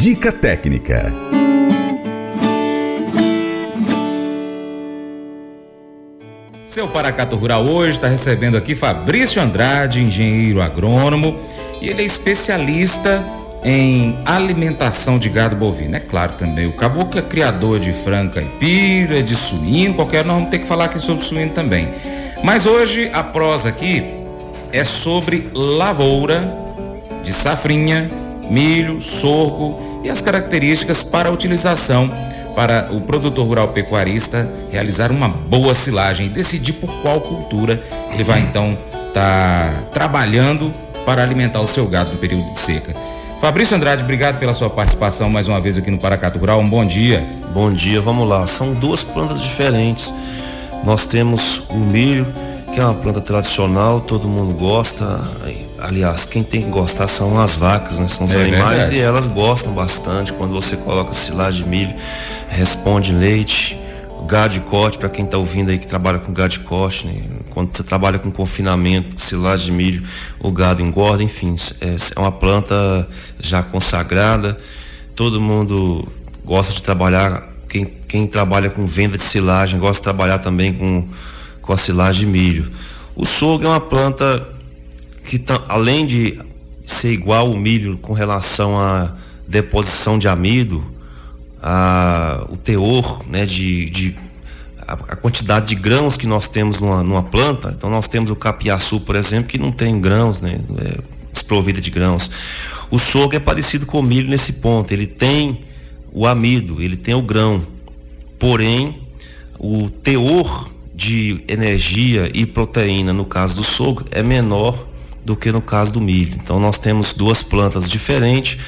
Dica técnica. Seu Paracato Rural hoje está recebendo aqui Fabrício Andrade, engenheiro agrônomo, e ele é especialista em alimentação de gado bovino. É claro também, o caboclo é criador de frango caipira, de suíno, qualquer nós vamos ter que falar aqui sobre suíno também. Mas hoje a prosa aqui é sobre lavoura de safrinha, milho, sorgo e as características para a utilização para o produtor rural pecuarista realizar uma boa silagem e decidir por qual cultura ele vai então estar tá trabalhando para alimentar o seu gado no período de seca. Fabrício Andrade, obrigado pela sua participação mais uma vez aqui no Paracato Rural. Um bom dia. Bom dia, vamos lá. São duas plantas diferentes. Nós temos o milho, que é uma planta tradicional, todo mundo gosta. Aliás, quem tem que gostar são as vacas, né? São os é animais verdade. e elas gostam bastante. Quando você coloca silagem de milho, responde leite. Gado de corte, para quem está ouvindo aí que trabalha com gado de corte, né? quando você trabalha com confinamento, silagem de milho, o gado engorda, enfim, é, é uma planta já consagrada. Todo mundo gosta de trabalhar, quem, quem trabalha com venda de silagem gosta de trabalhar também com, com a silagem de milho. O sorgo é uma planta que tá, além de ser igual o milho com relação à deposição de amido, a, o teor né, de, de a, a, quantidade de grãos que nós temos numa, numa, planta. Então nós temos o capiaçu, por exemplo, que não tem grãos, né, é desprovida de grãos. O sorgo é parecido com o milho nesse ponto. Ele tem o amido, ele tem o grão. Porém, o teor de energia e proteína no caso do sorgo é menor do que no caso do milho. Então nós temos duas plantas diferentes,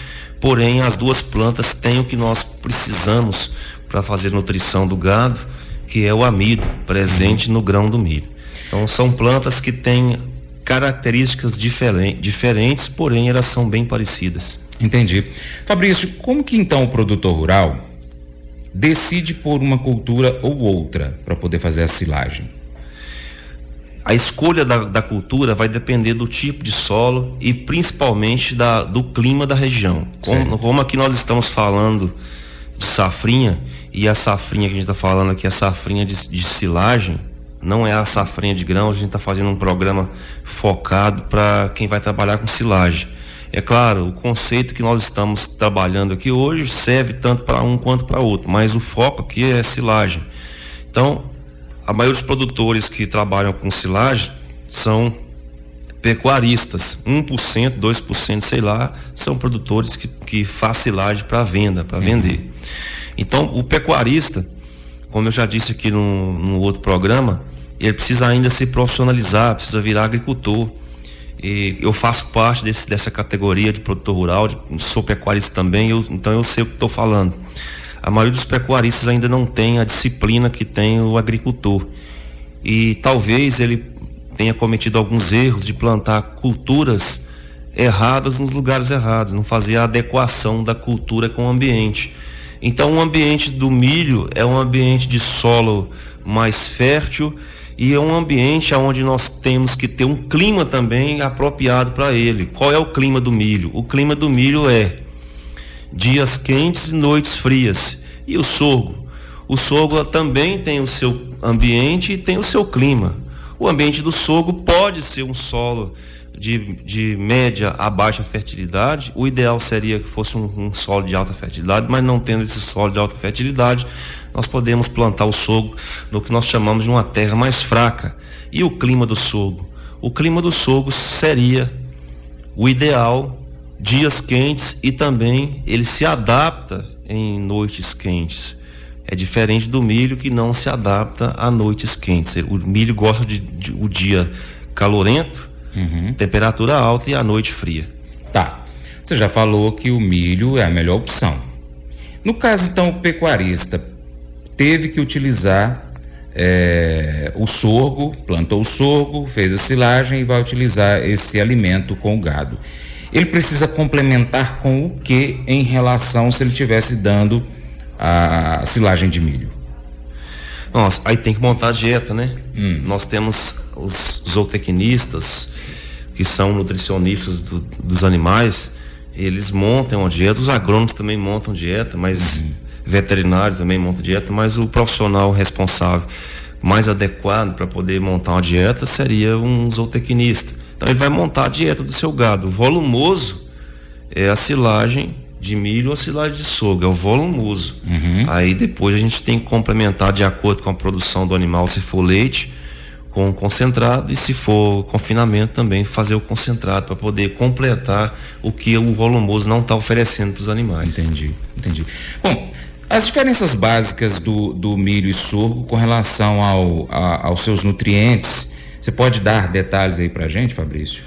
porém as duas plantas têm o que nós precisamos para fazer nutrição do gado, que é o amido presente no grão do milho. Então são plantas que têm características diferen diferentes, porém elas são bem parecidas. Entendi. Fabrício, como que então o produtor rural decide por uma cultura ou outra para poder fazer a silagem? A escolha da, da, cultura vai depender do tipo de solo e principalmente da, do clima da região. Como, como, aqui nós estamos falando de safrinha, e a safrinha que a gente está falando aqui é a safrinha de, de, silagem, não é a safrinha de grão, a gente está fazendo um programa focado para quem vai trabalhar com silagem. É claro, o conceito que nós estamos trabalhando aqui hoje serve tanto para um quanto para outro, mas o foco aqui é silagem. Então, a maioria dos produtores que trabalham com silagem são pecuaristas. 1%, 2%, sei lá, são produtores que, que faz silagem para venda, para uhum. vender. Então, o pecuarista, como eu já disse aqui no, no outro programa, ele precisa ainda se profissionalizar, precisa virar agricultor. E eu faço parte desse, dessa categoria de produtor rural, de, sou pecuarista também, eu, então eu sei o que estou falando a maioria dos pecuaristas ainda não tem a disciplina que tem o agricultor. E talvez ele tenha cometido alguns erros de plantar culturas erradas nos lugares errados, não fazer a adequação da cultura com o ambiente. Então, o ambiente do milho é um ambiente de solo mais fértil e é um ambiente onde nós temos que ter um clima também apropriado para ele. Qual é o clima do milho? O clima do milho é dias quentes e noites frias. E o sorgo? O sorgo também tem o seu ambiente e tem o seu clima. O ambiente do sorgo pode ser um solo de, de média a baixa fertilidade. O ideal seria que fosse um, um, solo de alta fertilidade, mas não tendo esse solo de alta fertilidade, nós podemos plantar o sorgo no que nós chamamos de uma terra mais fraca. E o clima do sorgo? O clima do sorgo seria o ideal dias quentes e também ele se adapta em noites quentes. É diferente do milho que não se adapta a noites quentes. O milho gosta de, de o dia calorento, uhum. temperatura alta e a noite fria. Tá. Você já falou que o milho é a melhor opção. No caso, então, o pecuarista teve que utilizar é, o sorgo, plantou o sorgo, fez a silagem e vai utilizar esse alimento com o gado ele precisa complementar com o que em relação se ele tivesse dando a silagem de milho? Nossa, aí tem que montar a dieta, né? Hum. Nós temos os zootecnistas, que são nutricionistas do, dos animais, eles montam uma dieta, os agrônomos também montam dieta, mas uhum. veterinário também monta dieta, mas o profissional responsável mais adequado para poder montar uma dieta seria um zootecnista. Então ele vai montar a dieta do seu gado. O volumoso é a silagem de milho ou silagem de soja, é o volumoso. Uhum. Aí depois a gente tem que complementar de acordo com a produção do animal, se for leite, com concentrado e se for confinamento também fazer o concentrado para poder completar o que o volumoso não está oferecendo para os animais. Entendi, entendi. Bom, as diferenças básicas do, do milho e sorgo com relação ao, a, aos seus nutrientes, você pode dar detalhes aí para gente, Fabrício?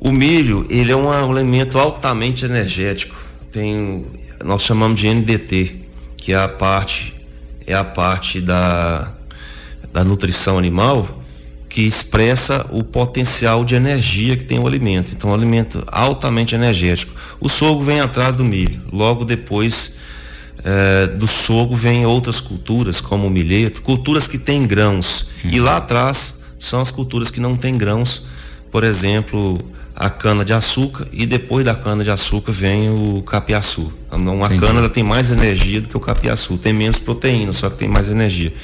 O milho, ele é um elemento altamente energético. Tem, nós chamamos de NDT, que é a parte é a parte da da nutrição animal que expressa o potencial de energia que tem o alimento. Então, um alimento altamente energético. O sorgo vem atrás do milho. Logo depois eh, do sorgo vem outras culturas, como o milheto, culturas que têm grãos. E lá atrás são as culturas que não têm grãos. Por exemplo, a cana de açúcar e depois da cana de açúcar vem o capiaçu. Uma Entendi. cana ela tem mais energia do que o capiaçu, tem menos proteína, só que tem mais energia.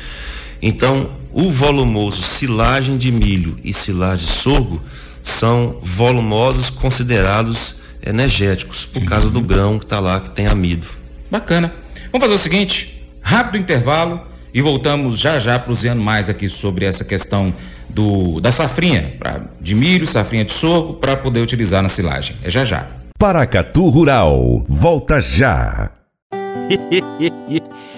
Então, o volumoso silagem de milho e silagem de sorgo são volumosos considerados energéticos, por uhum. causa do grão que está lá, que tem amido. Bacana. Vamos fazer o seguinte, rápido intervalo e voltamos já já prosseando mais aqui sobre essa questão do da safrinha, pra, de milho, safrinha de sorgo, para poder utilizar na silagem. É já já. Paracatu Rural, volta já.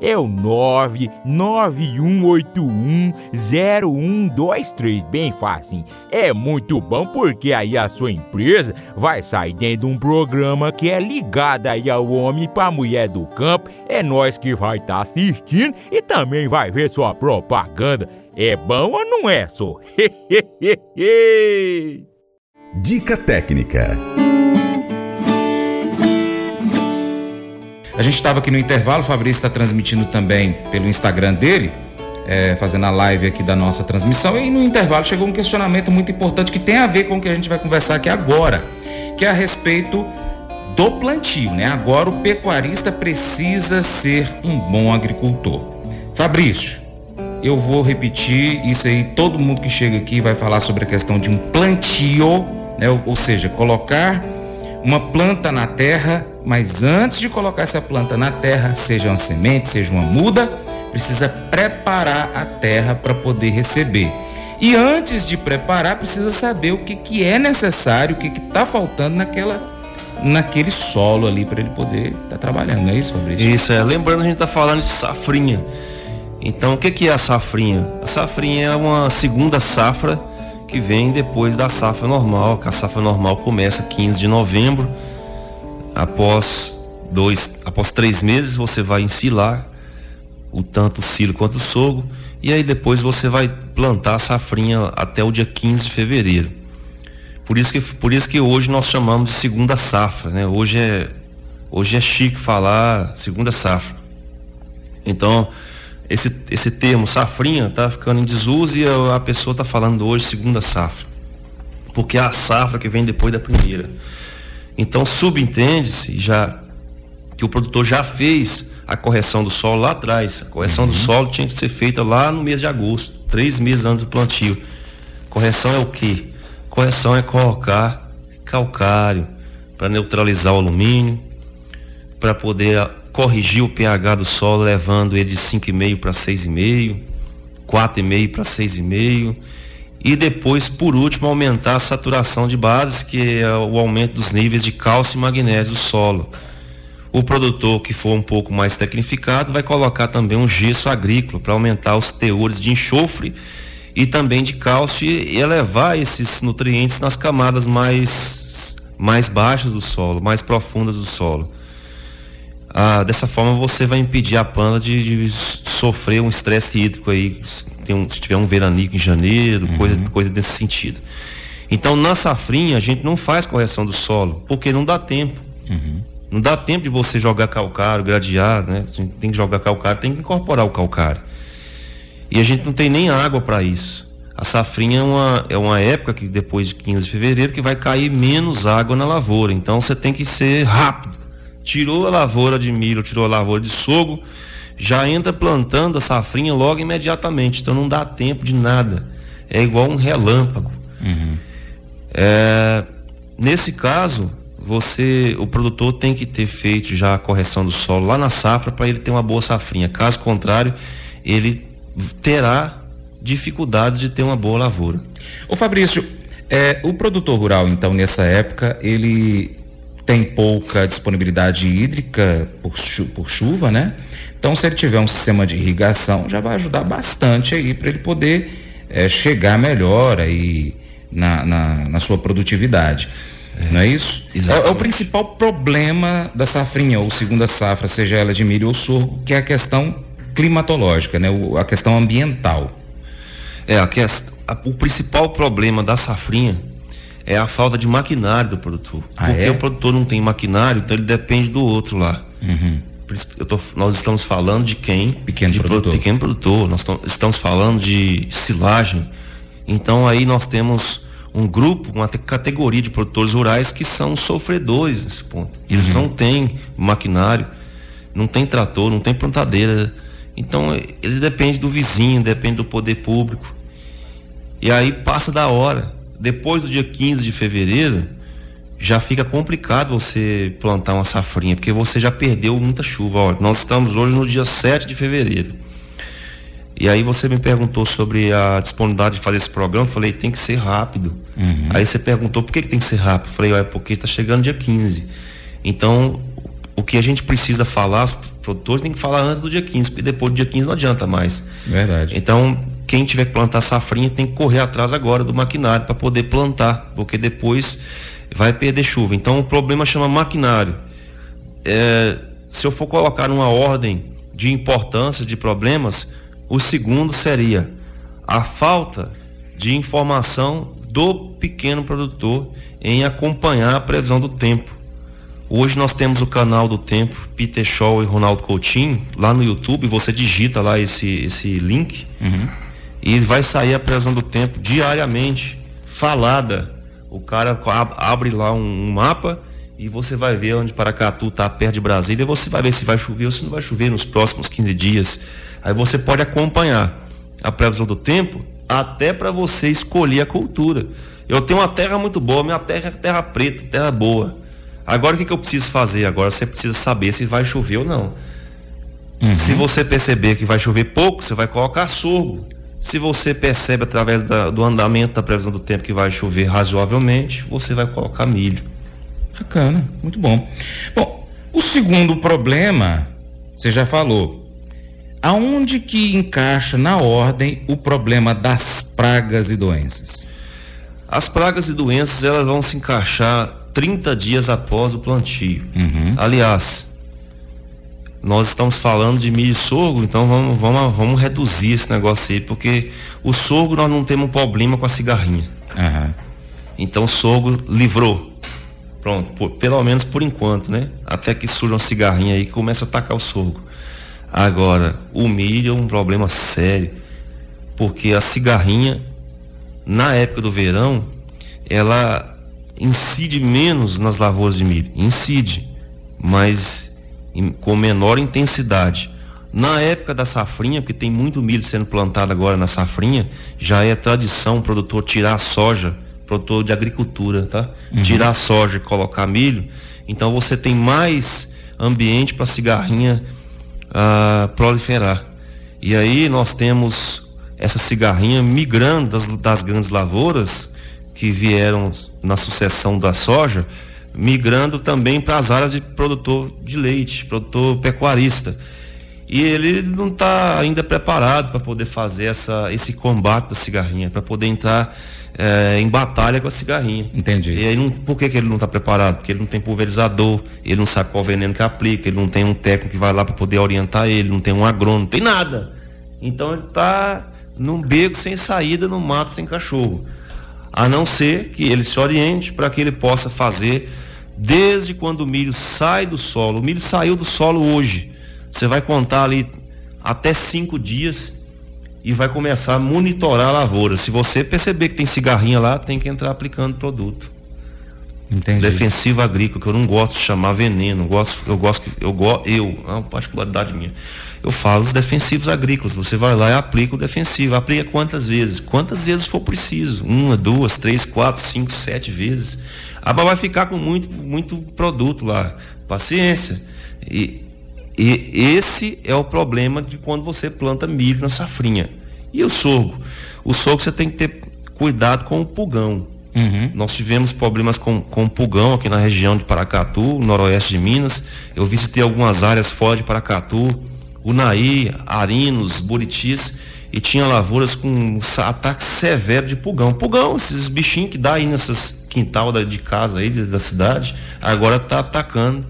é o 991810123, bem fácil. É muito bom porque aí a sua empresa vai sair dentro de um programa que é ligado aí ao homem para mulher do campo. É nós que vai estar tá assistindo e também vai ver sua propaganda. É bom ou não é, só? Dica técnica. A gente estava aqui no intervalo, o Fabrício está transmitindo também pelo Instagram dele, é, fazendo a live aqui da nossa transmissão. E no intervalo chegou um questionamento muito importante que tem a ver com o que a gente vai conversar aqui agora que é a respeito do plantio, né? Agora o pecuarista precisa ser um bom agricultor. Fabrício, eu vou repetir isso aí, todo mundo que chega aqui vai falar sobre a questão de um plantio, né? Ou, ou seja, colocar uma planta na terra, mas antes de colocar essa planta na terra, seja uma semente, seja uma muda, precisa preparar a terra para poder receber. E antes de preparar, precisa saber o que, que é necessário, o que está faltando naquela naquele solo ali para ele poder estar tá trabalhando, não é isso, Fabrício? Isso, é. Lembrando, a gente está falando de safrinha. Então, o que, que é a safrinha? A safrinha é uma segunda safra que vem depois da safra normal, que a safra normal começa 15 de novembro. Após dois, após três meses, você vai ensilar o tanto o silo quanto o sogro e aí depois você vai plantar a safrinha até o dia 15 de fevereiro. Por isso que, por isso que hoje nós chamamos de segunda safra, né? Hoje é, hoje é chique falar segunda safra. Então, esse, esse termo safrinha tá ficando em desuso e a, a pessoa está falando hoje segunda safra. Porque é a safra que vem depois da primeira. Então, subentende-se já que o produtor já fez a correção do solo lá atrás. A correção uhum. do solo tinha que ser feita lá no mês de agosto, três meses antes do plantio. Correção é o que? Correção é colocar calcário para neutralizar o alumínio, para poder corrigir o pH do solo, levando ele de 5,5 para 6,5, 4,5 para 6,5. E depois, por último, aumentar a saturação de bases, que é o aumento dos níveis de cálcio e magnésio do solo o produtor que for um pouco mais tecnificado vai colocar também um gesso agrícola para aumentar os teores de enxofre e também de cálcio e elevar esses nutrientes nas camadas mais, mais baixas do solo, mais profundas do solo. Ah, dessa forma você vai impedir a planta de, de sofrer um estresse hídrico aí tem um, se tiver um veranico em janeiro, uhum. coisa, coisa desse sentido. Então, na safrinha, a gente não faz correção do solo, porque não dá tempo. Uhum. Não dá tempo de você jogar calcário, gradear, né? Tem que jogar calcário, tem que incorporar o calcário. E a gente não tem nem água para isso. A safrinha é uma, é uma época que depois de 15 de fevereiro que vai cair menos água na lavoura. Então você tem que ser rápido. Tirou a lavoura de milho, tirou a lavoura de sorgo, já entra plantando a safrinha logo imediatamente. Então não dá tempo de nada. É igual um relâmpago. Uhum. É, nesse caso, você, o produtor tem que ter feito já a correção do solo lá na safra para ele ter uma boa safrinha. Caso contrário, ele terá dificuldades de ter uma boa lavoura. Ô Fabrício, é, o produtor rural, então, nessa época, ele tem pouca disponibilidade hídrica por, chu por chuva, né? Então, se ele tiver um sistema de irrigação, já vai ajudar bastante aí para ele poder é, chegar melhor aí na, na, na sua produtividade. É, não é isso? É, é, o principal problema da safrinha, ou segunda safra, seja ela de milho ou sorgo, que é a questão climatológica, né? O, a questão ambiental. É, a questão, a, o principal problema da safrinha é a falta de maquinário do produtor. Ah, porque é? o produtor não tem maquinário, então ele depende do outro lá. Uhum. Tô, nós estamos falando de quem? Pequeno de produtor. Pro, pequeno produtor. Nós estamos falando de silagem. Então aí nós temos um grupo, uma categoria de produtores rurais que são sofredores nesse ponto. Eles uhum. não têm maquinário, não tem trator, não tem plantadeira. Então eles dependem do vizinho, dependem do poder público. E aí passa da hora. Depois do dia 15 de fevereiro, já fica complicado você plantar uma safrinha, porque você já perdeu muita chuva. Olha, nós estamos hoje no dia 7 de fevereiro. E aí você me perguntou sobre a disponibilidade de fazer esse programa, eu falei, tem que ser rápido. Uhum. Aí você perguntou por que, que tem que ser rápido? Eu falei, é porque está chegando dia 15. Então, o que a gente precisa falar, os produtores têm que falar antes do dia 15, porque depois do dia 15 não adianta mais. Verdade. Então, quem tiver que plantar safrinha tem que correr atrás agora do maquinário para poder plantar, porque depois vai perder chuva. Então, o problema chama maquinário. É, se eu for colocar uma ordem de importância de problemas, o segundo seria a falta de informação do pequeno produtor em acompanhar a previsão do tempo. Hoje nós temos o canal do tempo, Peter Shaw e Ronaldo Coutinho, lá no YouTube, você digita lá esse, esse link uhum. e vai sair a previsão do tempo diariamente, falada. O cara abre lá um, mapa e você vai ver onde Paracatu está perto de Brasília, você vai ver se vai chover ou se não vai chover nos próximos 15 dias. Aí você pode acompanhar a previsão do tempo até para você escolher a cultura. Eu tenho uma terra muito boa, minha terra é terra preta, terra boa. Agora o que, que eu preciso fazer? Agora você precisa saber se vai chover ou não. Uhum. Se você perceber que vai chover pouco, você vai colocar sorgo. Se você percebe através da, do andamento da previsão do tempo que vai chover razoavelmente, você vai colocar milho. Bacana, muito bom. Bom, o segundo problema, você já falou, aonde que encaixa na ordem o problema das pragas e doenças? As pragas e doenças elas vão se encaixar 30 dias após o plantio. Uhum. Aliás, nós estamos falando de milho e sorgo, então vamos, vamos, vamos reduzir esse negócio aí, porque o sorgo nós não temos problema com a cigarrinha. Uhum. Então o sorgo livrou. Pronto, por, pelo menos por enquanto, né? Até que surja uma cigarrinha aí que começa a atacar o sorgo. Agora, o milho é um problema sério, porque a cigarrinha, na época do verão, ela incide menos nas lavouras de milho. Incide, mas com menor intensidade. Na época da safrinha, porque tem muito milho sendo plantado agora na safrinha, já é tradição o produtor tirar a soja, produtor de agricultura, tá? Uhum. Tirar a soja e colocar milho. Então você tem mais ambiente para cigarrinha a proliferar. E aí nós temos essa cigarrinha migrando das, das grandes lavouras que vieram na sucessão da soja, migrando também para as áreas de produtor de leite, produtor pecuarista. E ele não está ainda preparado para poder fazer essa, esse combate da cigarrinha, para poder entrar é, em batalha com a cigarrinha. Entendi. E aí, não, por que, que ele não está preparado? Porque ele não tem pulverizador, ele não sabe qual veneno que aplica, ele não tem um técnico que vai lá para poder orientar ele, não tem um agrônomo, não tem nada. Então ele está num beco sem saída, no mato sem cachorro. A não ser que ele se oriente para que ele possa fazer desde quando o milho sai do solo. O milho saiu do solo hoje. Você vai contar ali até cinco dias e vai começar a monitorar a lavoura. Se você perceber que tem cigarrinha lá, tem que entrar aplicando produto. Entendi. Defensivo agrícola, que eu não gosto de chamar veneno, eu gosto, eu gosto, eu gosto, eu, é uma particularidade minha. Eu falo os defensivos agrícolas. Você vai lá e aplica o defensivo. Aplica quantas vezes? Quantas vezes for preciso. Uma, duas, três, quatro, cinco, sete vezes. A vai ficar com muito, muito produto lá. Paciência. E, e esse é o problema de quando você planta milho na safrinha. E o sorgo? O sorgo você tem que ter cuidado com o pulgão. Uhum. Nós tivemos problemas com, com pulgão aqui na região de Paracatu, noroeste de Minas. Eu visitei algumas áreas fora de Paracatu, Unaí, Arinos, Buritis, e tinha lavouras com ataque severo de pulgão. Pulgão, esses bichinhos que dá aí nessas quintal de casa aí da cidade, agora está atacando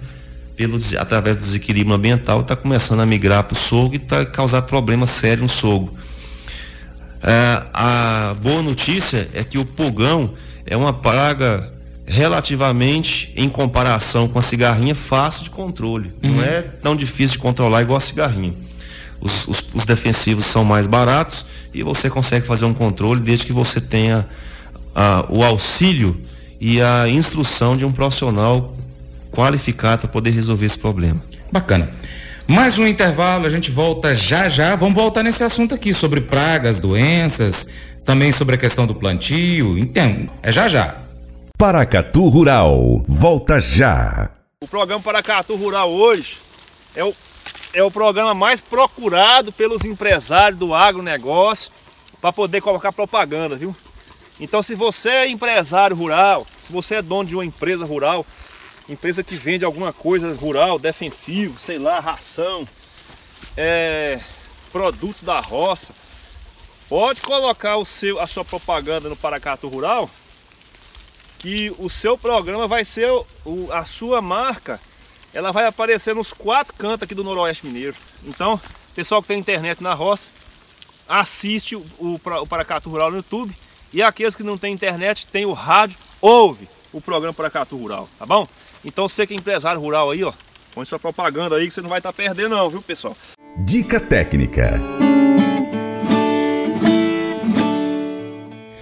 pelo, através do desequilíbrio ambiental, está começando a migrar para o sogro e está causando problemas sérios no sogro. É, a boa notícia é que o pulgão é uma praga relativamente, em comparação com a cigarrinha, fácil de controle. Uhum. Não é tão difícil de controlar igual a cigarrinha. Os, os, os, defensivos são mais baratos e você consegue fazer um controle desde que você tenha ah, o auxílio e a instrução de um profissional qualificado para poder resolver esse problema. Bacana. Mais um intervalo, a gente volta já já. Vamos voltar nesse assunto aqui sobre pragas, doenças, também sobre a questão do plantio. Entendo. É já já. Paracatu Rural, volta já. O programa Paracatu Rural hoje é o, é o programa mais procurado pelos empresários do agronegócio para poder colocar propaganda, viu? Então se você é empresário rural, se você é dono de uma empresa rural, empresa que vende alguma coisa rural, defensivo, sei lá, ração, é, produtos da roça, pode colocar o seu, a sua propaganda no Paracato Rural, que o seu programa vai ser o, a sua marca, ela vai aparecer nos quatro cantos aqui do Noroeste Mineiro. Então, pessoal que tem internet na roça, assiste o, o, o Paracato Rural no YouTube e aqueles que não tem internet, tem o rádio, ouve o programa Paracatu Rural, tá bom? Então você que é empresário rural aí, ó, põe sua propaganda aí que você não vai estar tá perdendo não, viu pessoal? Dica técnica.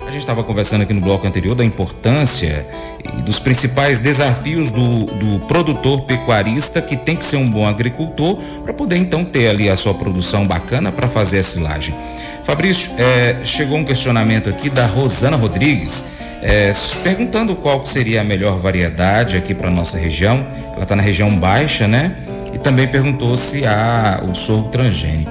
A gente estava conversando aqui no bloco anterior da importância e dos principais desafios do, do produtor pecuarista que tem que ser um bom agricultor para poder então ter ali a sua produção bacana para fazer a silagem. Fabrício, é, chegou um questionamento aqui da Rosana Rodrigues é, perguntando qual seria a melhor variedade aqui para nossa região. Ela está na região baixa, né? E também perguntou se há o sorgo transgênico.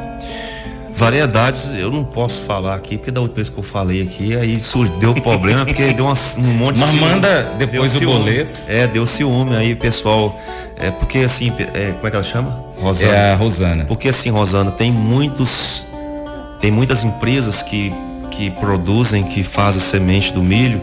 Variedades eu não posso falar aqui, porque da outra vez que eu falei aqui, aí deu problema, porque deu uma, um monte de Mas manda depois o ciúme. boleto. É, deu ciúme aí, pessoal. É porque assim, é, como é que ela chama? Rosana. É a Rosana. Porque assim, Rosana, tem muitos. Tem muitas empresas que, que produzem, que fazem semente do milho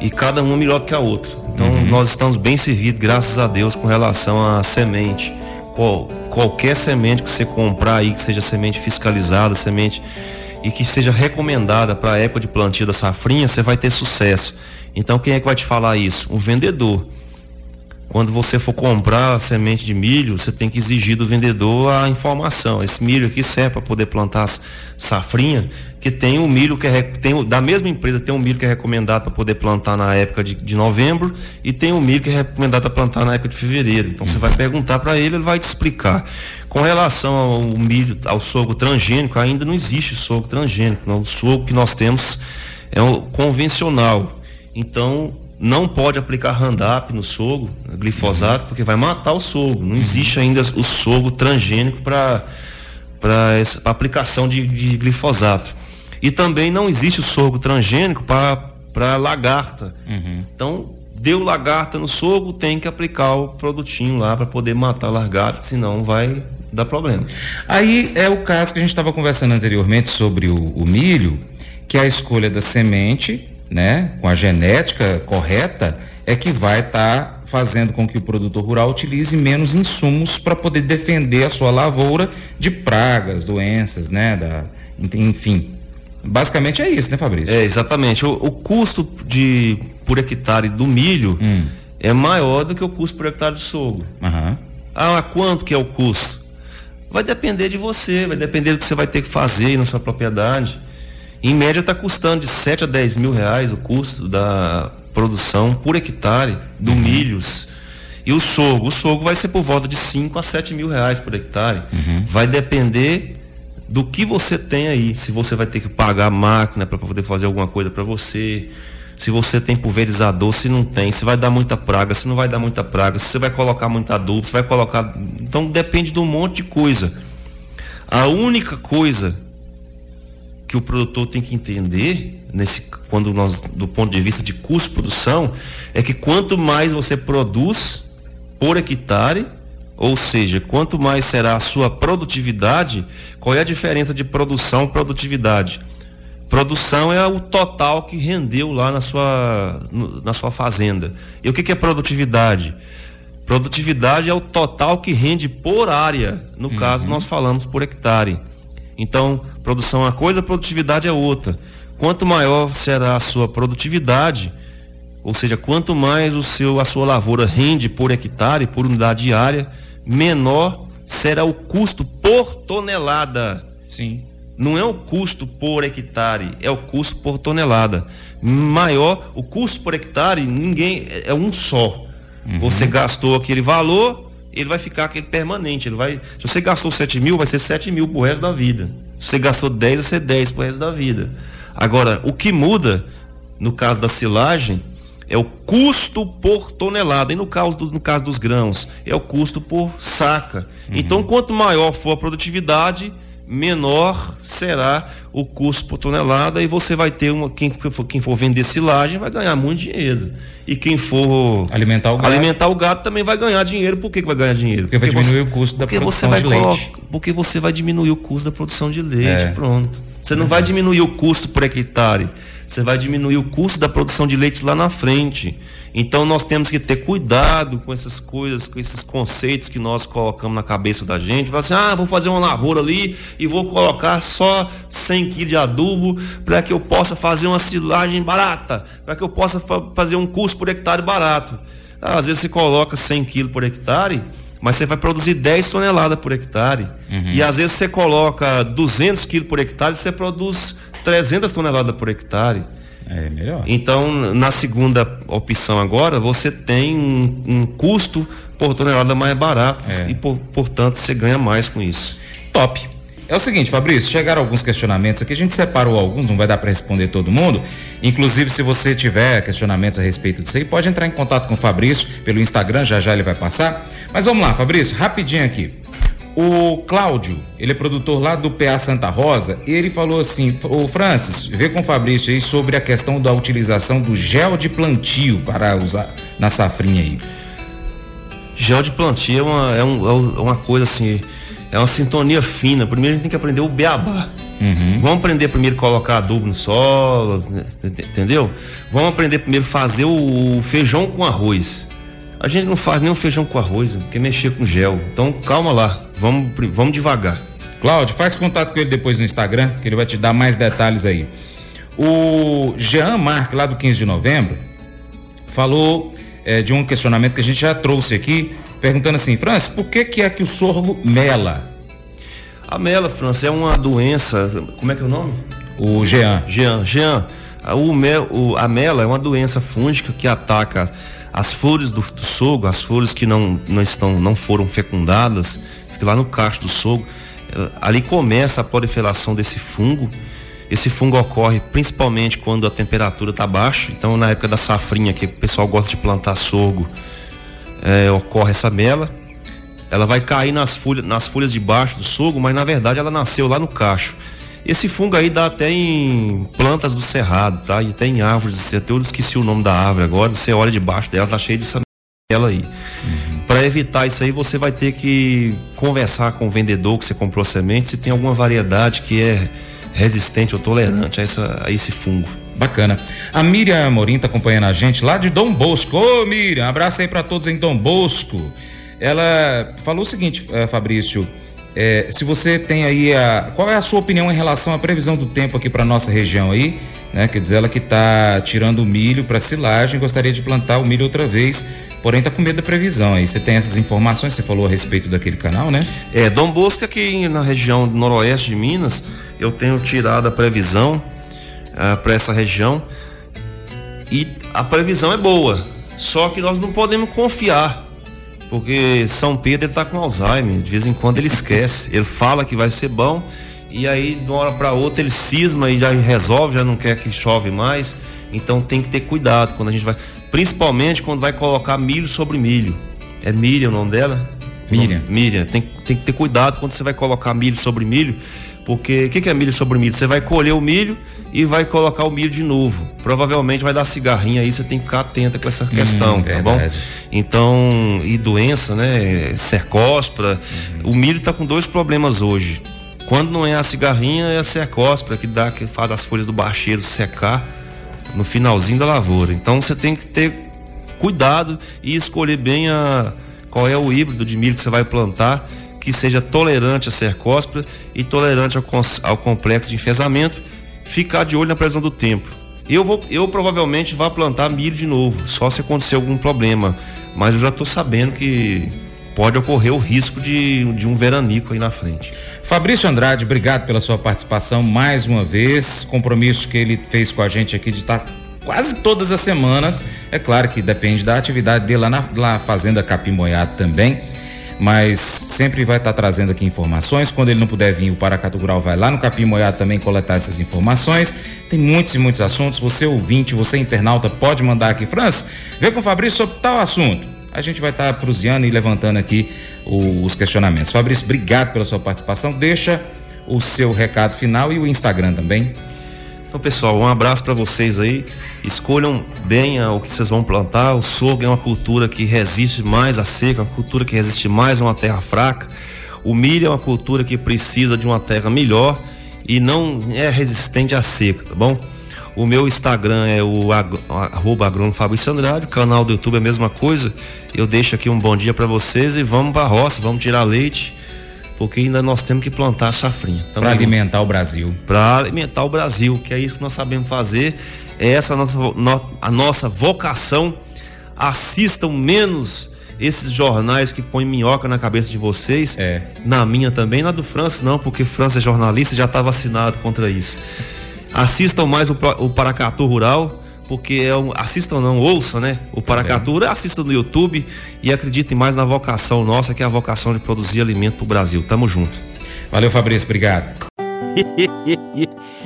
e cada uma melhor do que a outra. Então uhum. nós estamos bem servidos, graças a Deus, com relação à semente. Qual, qualquer semente que você comprar aí, que seja semente fiscalizada, semente e que seja recomendada para a época de plantio da safrinha, você vai ter sucesso. Então quem é que vai te falar isso? O vendedor. Quando você for comprar semente de milho, você tem que exigir do vendedor a informação. Esse milho aqui serve para poder plantar safrinha, que tem o milho que é tem, da mesma empresa tem um milho que é recomendado para poder plantar na época de, de novembro e tem um milho que é recomendado para plantar na época de fevereiro. Então você vai perguntar para ele, ele vai te explicar. Com relação ao milho, ao sorgo transgênico, ainda não existe sorgo transgênico. Não. O sorgo que nós temos é o convencional. Então não pode aplicar Roundup no sorgo, glifosato, porque vai matar o sorgo. Não existe ainda o sorgo transgênico para aplicação de, de glifosato. E também não existe o sorgo transgênico para lagarta. Uhum. Então, deu lagarta no sorgo, tem que aplicar o produtinho lá para poder matar a lagarta, senão vai dar problema. Aí é o caso que a gente estava conversando anteriormente sobre o, o milho, que é a escolha da semente, né, com a genética correta, é que vai estar tá fazendo com que o produtor rural utilize menos insumos para poder defender a sua lavoura de pragas, doenças, né, da, enfim, basicamente é isso, né, Fabrício? É, exatamente. O, o custo de por hectare do milho hum. é maior do que o custo por hectare de sorgo. Uhum. Ah, quanto que é o custo? Vai depender de você, vai depender do que você vai ter que fazer na sua propriedade. Em média está custando de 7 a 10 mil reais o custo da produção por hectare do uhum. milhos. E o sorgo, o sorgo vai ser por volta de 5 a 7 mil reais por hectare. Uhum. Vai depender do que você tem aí. Se você vai ter que pagar a máquina para poder fazer alguma coisa para você. Se você tem pulverizador, se não tem, se vai dar muita praga, se não vai dar muita praga, se você vai colocar muita adubo, se vai colocar. Então depende de um monte de coisa. A única coisa que o produtor tem que entender nesse quando nós do ponto de vista de custo produção é que quanto mais você produz por hectare, ou seja, quanto mais será a sua produtividade, qual é a diferença de produção e produtividade? Produção é o total que rendeu lá na sua, na sua fazenda. E o que, que é produtividade? Produtividade é o total que rende por área. No uhum. caso, nós falamos por hectare. Então, produção é uma coisa, produtividade é outra. Quanto maior será a sua produtividade, ou seja, quanto mais o seu, a sua lavoura rende por hectare, por unidade diária, menor será o custo por tonelada. Sim. Não é o custo por hectare, é o custo por tonelada. Maior, o custo por hectare, ninguém é um só. Uhum. Você gastou aquele valor, ele vai ficar aquele permanente. Ele vai, se você gastou 7 mil, vai ser 7 mil pro resto da vida. Se você gastou 10, vai ser 10 pro resto da vida. Agora, o que muda, no caso da silagem, é o custo por tonelada. E no caso, no caso dos grãos, é o custo por saca. Uhum. Então, quanto maior for a produtividade, menor será o custo por tonelada e você vai ter uma quem for, quem for vender silagem vai ganhar muito dinheiro. E quem for alimentar o gado, alimentar o gado também vai ganhar dinheiro. Por que, que vai ganhar dinheiro? Porque, porque vai diminuir você, o custo da produção de leite. porque você vai diminuir o custo da produção de leite é. pronto você não vai diminuir o custo por hectare você vai diminuir o custo da produção de leite lá na frente. Então nós temos que ter cuidado com essas coisas, com esses conceitos que nós colocamos na cabeça da gente. Falar assim, ah, vou fazer uma lavoura ali e vou colocar só 100 kg de adubo para que eu possa fazer uma silagem barata, para que eu possa fa fazer um custo por hectare barato. Às vezes você coloca 100 kg por hectare, mas você vai produzir 10 toneladas por hectare. Uhum. E às vezes você coloca 200 quilos por hectare e você produz 300 toneladas por hectare. É melhor. Então, na segunda opção agora, você tem um, um custo por tonelada mais barato é. e, por, portanto, você ganha mais com isso. Top. É o seguinte, Fabrício, chegaram alguns questionamentos aqui, a gente separou alguns, não vai dar para responder todo mundo. Inclusive, se você tiver questionamentos a respeito disso aí, pode entrar em contato com o Fabrício pelo Instagram, já já ele vai passar. Mas vamos lá, Fabrício, rapidinho aqui. O Cláudio, ele é produtor lá do PA Santa Rosa, e ele falou assim: Ô Francis, vê com o Fabrício aí sobre a questão da utilização do gel de plantio para usar na safrinha aí. Gel de plantio é uma, é, um, é uma coisa assim, é uma sintonia fina. Primeiro a gente tem que aprender o beabá. Uhum. Vamos aprender primeiro a colocar adubo no solo, né, entendeu? Vamos aprender primeiro a fazer o feijão com arroz. A gente não faz nem o feijão com arroz, quer mexer com gel. Então calma lá. Vamos, vamos devagar. Cláudio, faz contato com ele depois no Instagram, que ele vai te dar mais detalhes aí. O Jean Mark, lá do 15 de novembro, falou é, de um questionamento que a gente já trouxe aqui, perguntando assim, Francis, por que, que é que o sorgo mela? A mela, Francis, é uma doença. Como é que é o nome? O Jean. Jean, Jean. O mel, o, a mela é uma doença fúngica que ataca as flores do, do sorgo, as flores que não, não, estão, não foram fecundadas lá no cacho do sogro, eh, ali começa a proliferação desse fungo. Esse fungo ocorre principalmente quando a temperatura está baixa. Então, na época da safrinha, que o pessoal gosta de plantar sorgo, é, ocorre essa mela. Ela vai cair nas folhas, nas folhas de baixo do sorgo, mas na verdade ela nasceu lá no cacho. Esse fungo aí dá até em plantas do cerrado, tá? E até em árvores. Até eu esqueci o nome da árvore agora. Você olha debaixo dela, tá cheio de ela aí. Uhum. Para evitar isso aí, você vai ter que conversar com o vendedor que você comprou semente se tem alguma variedade que é resistente ou tolerante a, essa, a esse fungo. Bacana. A Miriam Amorim tá acompanhando a gente lá de Dom Bosco. Ô Miriam, abraço aí para todos em Dom Bosco. Ela falou o seguinte, uh, Fabrício, É, se você tem aí a. Qual é a sua opinião em relação à previsão do tempo aqui para nossa região aí? Né? Quer dizer, ela que está tirando o milho para silagem, gostaria de plantar o milho outra vez, porém está com medo da previsão aí. Você tem essas informações? Você falou a respeito daquele canal, né? É, Dom Bosco aqui na região noroeste de Minas, eu tenho tirado a previsão ah, para essa região e a previsão é boa, só que nós não podemos confiar porque São Pedro está com Alzheimer, de vez em quando ele esquece. Ele fala que vai ser bom e aí de uma hora para outra ele cisma e já resolve, já não quer que chove mais. Então tem que ter cuidado quando a gente vai, principalmente quando vai colocar milho sobre milho. É Miriam o nome dela? Miriam. Miriam. Tem, tem que ter cuidado quando você vai colocar milho sobre milho, porque o que, que é milho sobre milho? Você vai colher o milho e vai colocar o milho de novo. Provavelmente vai dar cigarrinha aí, você tem que ficar atenta com essa hum, questão, hum, tá bom? Então, e doença, né? Cercóspora. Uhum. O milho está com dois problemas hoje. Quando não é a cigarrinha, é a cercóspora, que dá que faz as folhas do bacheiro secar no finalzinho da lavoura. Então você tem que ter cuidado e escolher bem a qual é o híbrido de milho que você vai plantar que seja tolerante à cercóspora e tolerante ao, ao complexo de enfesamento ficar de olho na previsão do tempo. Eu vou, eu provavelmente vá plantar milho de novo, só se acontecer algum problema. Mas eu já estou sabendo que pode ocorrer o risco de, de um veranico aí na frente. Fabrício Andrade, obrigado pela sua participação mais uma vez. Compromisso que ele fez com a gente aqui de estar quase todas as semanas. É claro que depende da atividade dele lá na, lá Fazenda Capim Moiado também mas sempre vai estar tá trazendo aqui informações. Quando ele não puder vir, o Paracatu Rural vai lá no Capim Moiado também coletar essas informações. Tem muitos e muitos assuntos. Você ouvinte, você internauta, pode mandar aqui. Franz, vê com o Fabrício sobre tal assunto. A gente vai estar tá e levantando aqui os questionamentos. Fabrício, obrigado pela sua participação. Deixa o seu recado final e o Instagram também. Então, pessoal, um abraço para vocês aí. Escolham bem o que vocês vão plantar. O sorgo é uma cultura que resiste mais à seca, uma cultura que resiste mais a uma terra fraca. O milho é uma cultura que precisa de uma terra melhor e não é resistente à seca, tá bom? O meu Instagram é o arroba Fabrício Andrade, o canal do YouTube é a mesma coisa. Eu deixo aqui um bom dia para vocês e vamos para a roça, vamos tirar leite porque ainda nós temos que plantar a safrinha. Para alimentar o Brasil. Para alimentar o Brasil, que é isso que nós sabemos fazer, é essa a nossa, a nossa vocação. Assistam menos esses jornais que põem minhoca na cabeça de vocês. É. Na minha também, na do França não, porque França é jornalista e já está vacinado contra isso. Assistam mais o, o Paracatu Rural porque é um, assistam não, ouçam, né? O Paracatura, assistam no YouTube e acreditem mais na vocação nossa, que é a vocação de produzir alimento para o Brasil. Tamo junto. Valeu, Fabrício, obrigado.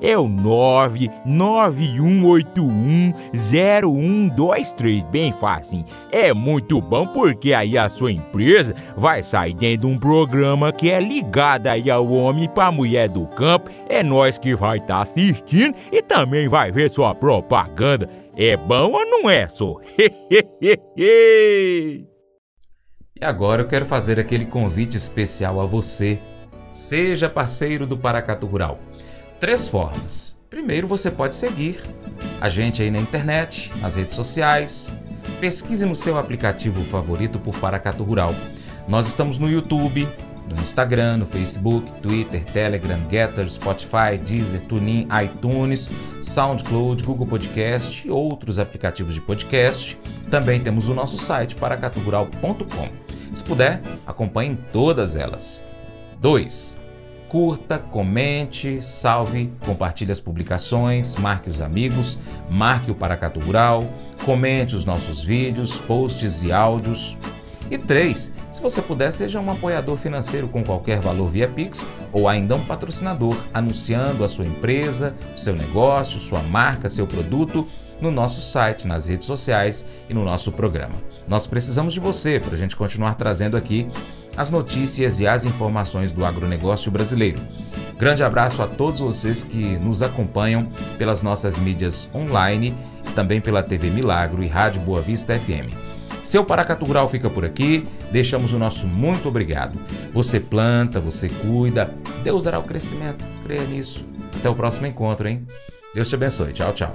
é o 991810123, bem fácil. É muito bom porque aí a sua empresa vai sair dentro de um programa que é ligado aí ao homem para mulher do campo. É nós que vai estar tá assistindo e também vai ver sua propaganda. É bom ou não é, só? e agora eu quero fazer aquele convite especial a você. Seja parceiro do Paracatu Rural. Três formas. Primeiro, você pode seguir a gente aí na internet, nas redes sociais. Pesquise no seu aplicativo favorito por Paracatu Rural. Nós estamos no YouTube, no Instagram, no Facebook, Twitter, Telegram, Getter, Spotify, Deezer, TuneIn, iTunes, SoundCloud, Google Podcast e outros aplicativos de podcast. Também temos o nosso site paracaturural.com. Se puder, acompanhe todas elas. 2. Curta, comente, salve, compartilhe as publicações, marque os amigos, marque o Paracatu Rural, comente os nossos vídeos, posts e áudios. E 3. Se você puder, seja um apoiador financeiro com qualquer valor via Pix ou ainda um patrocinador, anunciando a sua empresa, seu negócio, sua marca, seu produto no nosso site, nas redes sociais e no nosso programa. Nós precisamos de você para a gente continuar trazendo aqui as notícias e as informações do agronegócio brasileiro. Grande abraço a todos vocês que nos acompanham pelas nossas mídias online também pela TV Milagro e Rádio Boa Vista FM. Seu Paracatu Rural fica por aqui, deixamos o nosso muito obrigado. Você planta, você cuida, Deus dará o crescimento, creia nisso. Até o próximo encontro, hein? Deus te abençoe. Tchau, tchau.